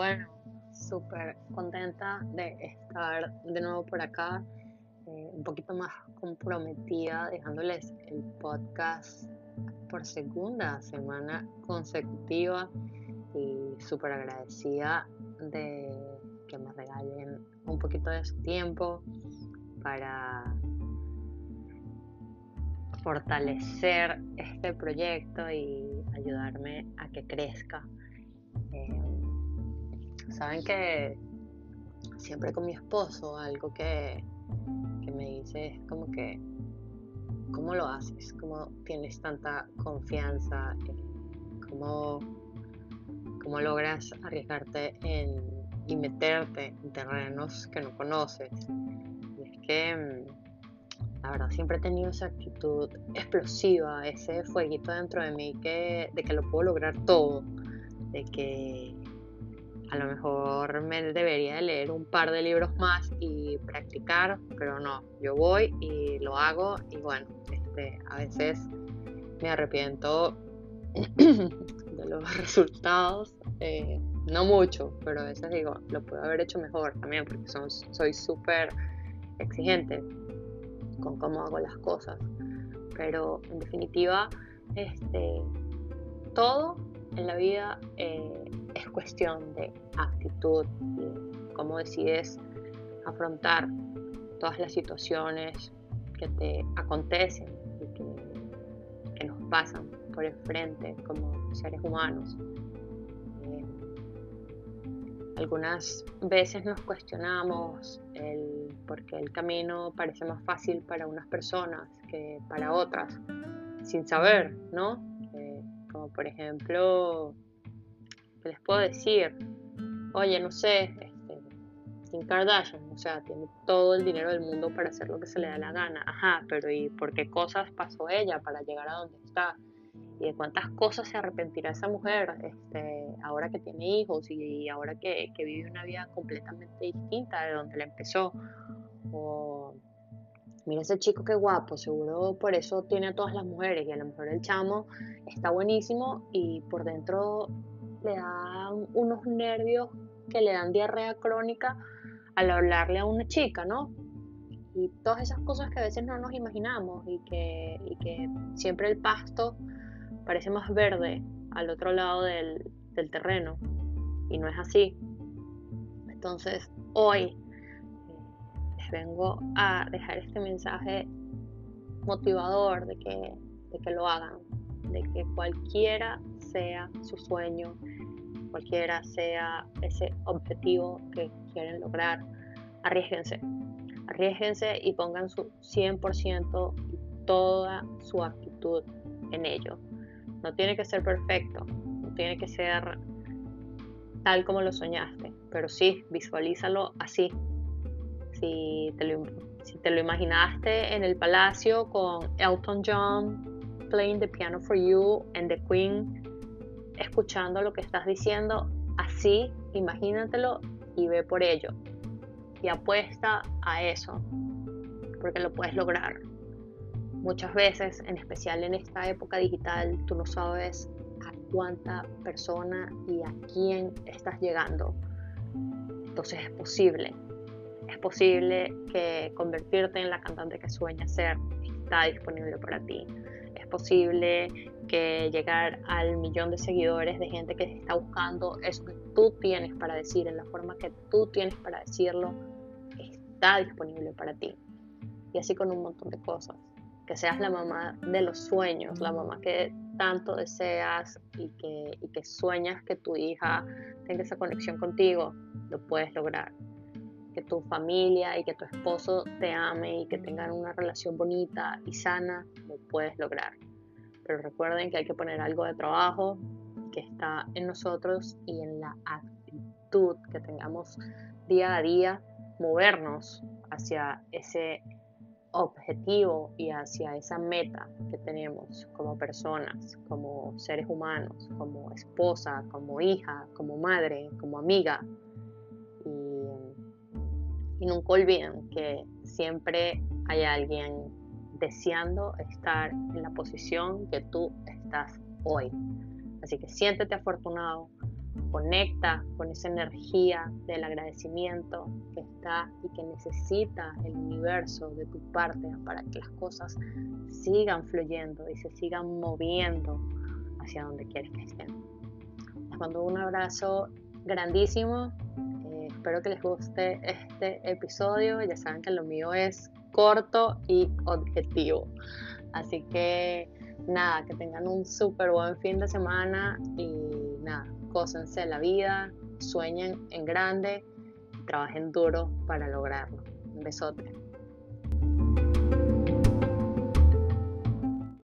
Bueno, súper contenta de estar de nuevo por acá, eh, un poquito más comprometida, dejándoles el podcast por segunda semana consecutiva y súper agradecida de que me regalen un poquito de su tiempo para fortalecer este proyecto y ayudarme a que crezca. Eh, Saben que siempre con mi esposo algo que, me dice es como que, ¿cómo lo haces? ¿Cómo tienes tanta confianza? ¿Cómo, cómo logras arriesgarte en, y meterte en terrenos que no conoces? Y es que mm, la verdad siempre he tenido esa actitud explosiva, ese fueguito dentro de mí que, de que lo puedo lograr todo, de que a lo mejor me debería de leer un par de libros más y practicar, pero no, yo voy y lo hago y bueno, este, a veces me arrepiento de los resultados, eh, no mucho, pero a veces digo, lo puedo haber hecho mejor también porque son, soy súper exigente con cómo hago las cosas, pero en definitiva, este, todo en la vida eh, cuestión de actitud y cómo decides afrontar todas las situaciones que te acontecen y que, nos pasan por el frente como seres humanos. Eh, algunas veces nos cuestionamos el por qué el camino parece más fácil para unas personas que para otras, sin saber, ¿no? como por ejemplo, ¿qué les puedo decir? Oye, no sé, este, Kim Kardashian, o sea, tiene todo el dinero del mundo para hacer lo que se le da la gana. Ajá, pero ¿y por qué cosas pasó ella para llegar a donde está? ¿Y de cuántas cosas se arrepentirá esa mujer este, ahora que tiene hijos y, ahora que, que, vive una vida completamente distinta de donde la empezó? O mira ese chico qué guapo, seguro por eso tiene a todas las mujeres y a lo mejor el chamo está buenísimo y por dentro le dan unos nervios que le dan diarrea crónica al hablarle a una chica, ¿no? Y todas esas cosas que a veces no nos imaginamos y que, siempre el pasto parece más verde al otro lado del, terreno y no es así. Entonces, hoy vengo a dejar este mensaje motivador de que lo hagan, de que cualquiera sea su sueño, cualquiera sea ese objetivo que quieren lograr, arriesguense, arriesguense y pongan su 100% y toda su actitud en ello. No tiene que ser perfecto, no tiene que ser tal como lo soñaste, pero sí, visualízalo así, si te, lo, si te lo imaginaste en el palacio con Elton John playing the piano for you and the Queen escuchando lo que estás diciendo, así imagínatelo y ve por ello. Y apuesta a eso, porque lo puedes lograr. Muchas veces, en especial en esta época digital, tú no sabes a cuánta persona y a quién estás llegando. Entonces es posible, es posible que convertirte en la cantante que sueñas ser está disponible para ti. Posible que llegar al millón de seguidores de gente que está buscando eso que tú tienes para decir, en la forma que tú tienes para decirlo, está disponible para ti. Y así con un montón de cosas. Que seas la mamá de los sueños, la mamá que tanto deseas y que, y que sueñas que tu hija tenga esa conexión contigo, lo puedes lograr que tu familia y que tu esposo te ame y que tengan una relación bonita y sana, lo puedes lograr. Pero recuerden que hay que poner algo de trabajo que está en nosotros y en la actitud que tengamos día a día, movernos hacia ese objetivo y hacia esa meta que tenemos como personas, como seres humanos, como esposa, como hija, como madre, como amiga. Y nunca olviden que siempre hay alguien deseando estar en la posición que tú estás hoy. Así que siéntete afortunado, conecta con esa energía del agradecimiento que está y que necesita el universo de tu parte para que las cosas sigan fluyendo y se sigan moviendo hacia donde quieres que estén. Les mando un abrazo grandísimo. Espero que les guste este episodio. Ya saben que lo mío es corto y objetivo. Así que nada, que tengan un súper buen fin de semana y nada, cósense la vida, sueñen en grande trabajen duro para lograrlo. Un besote.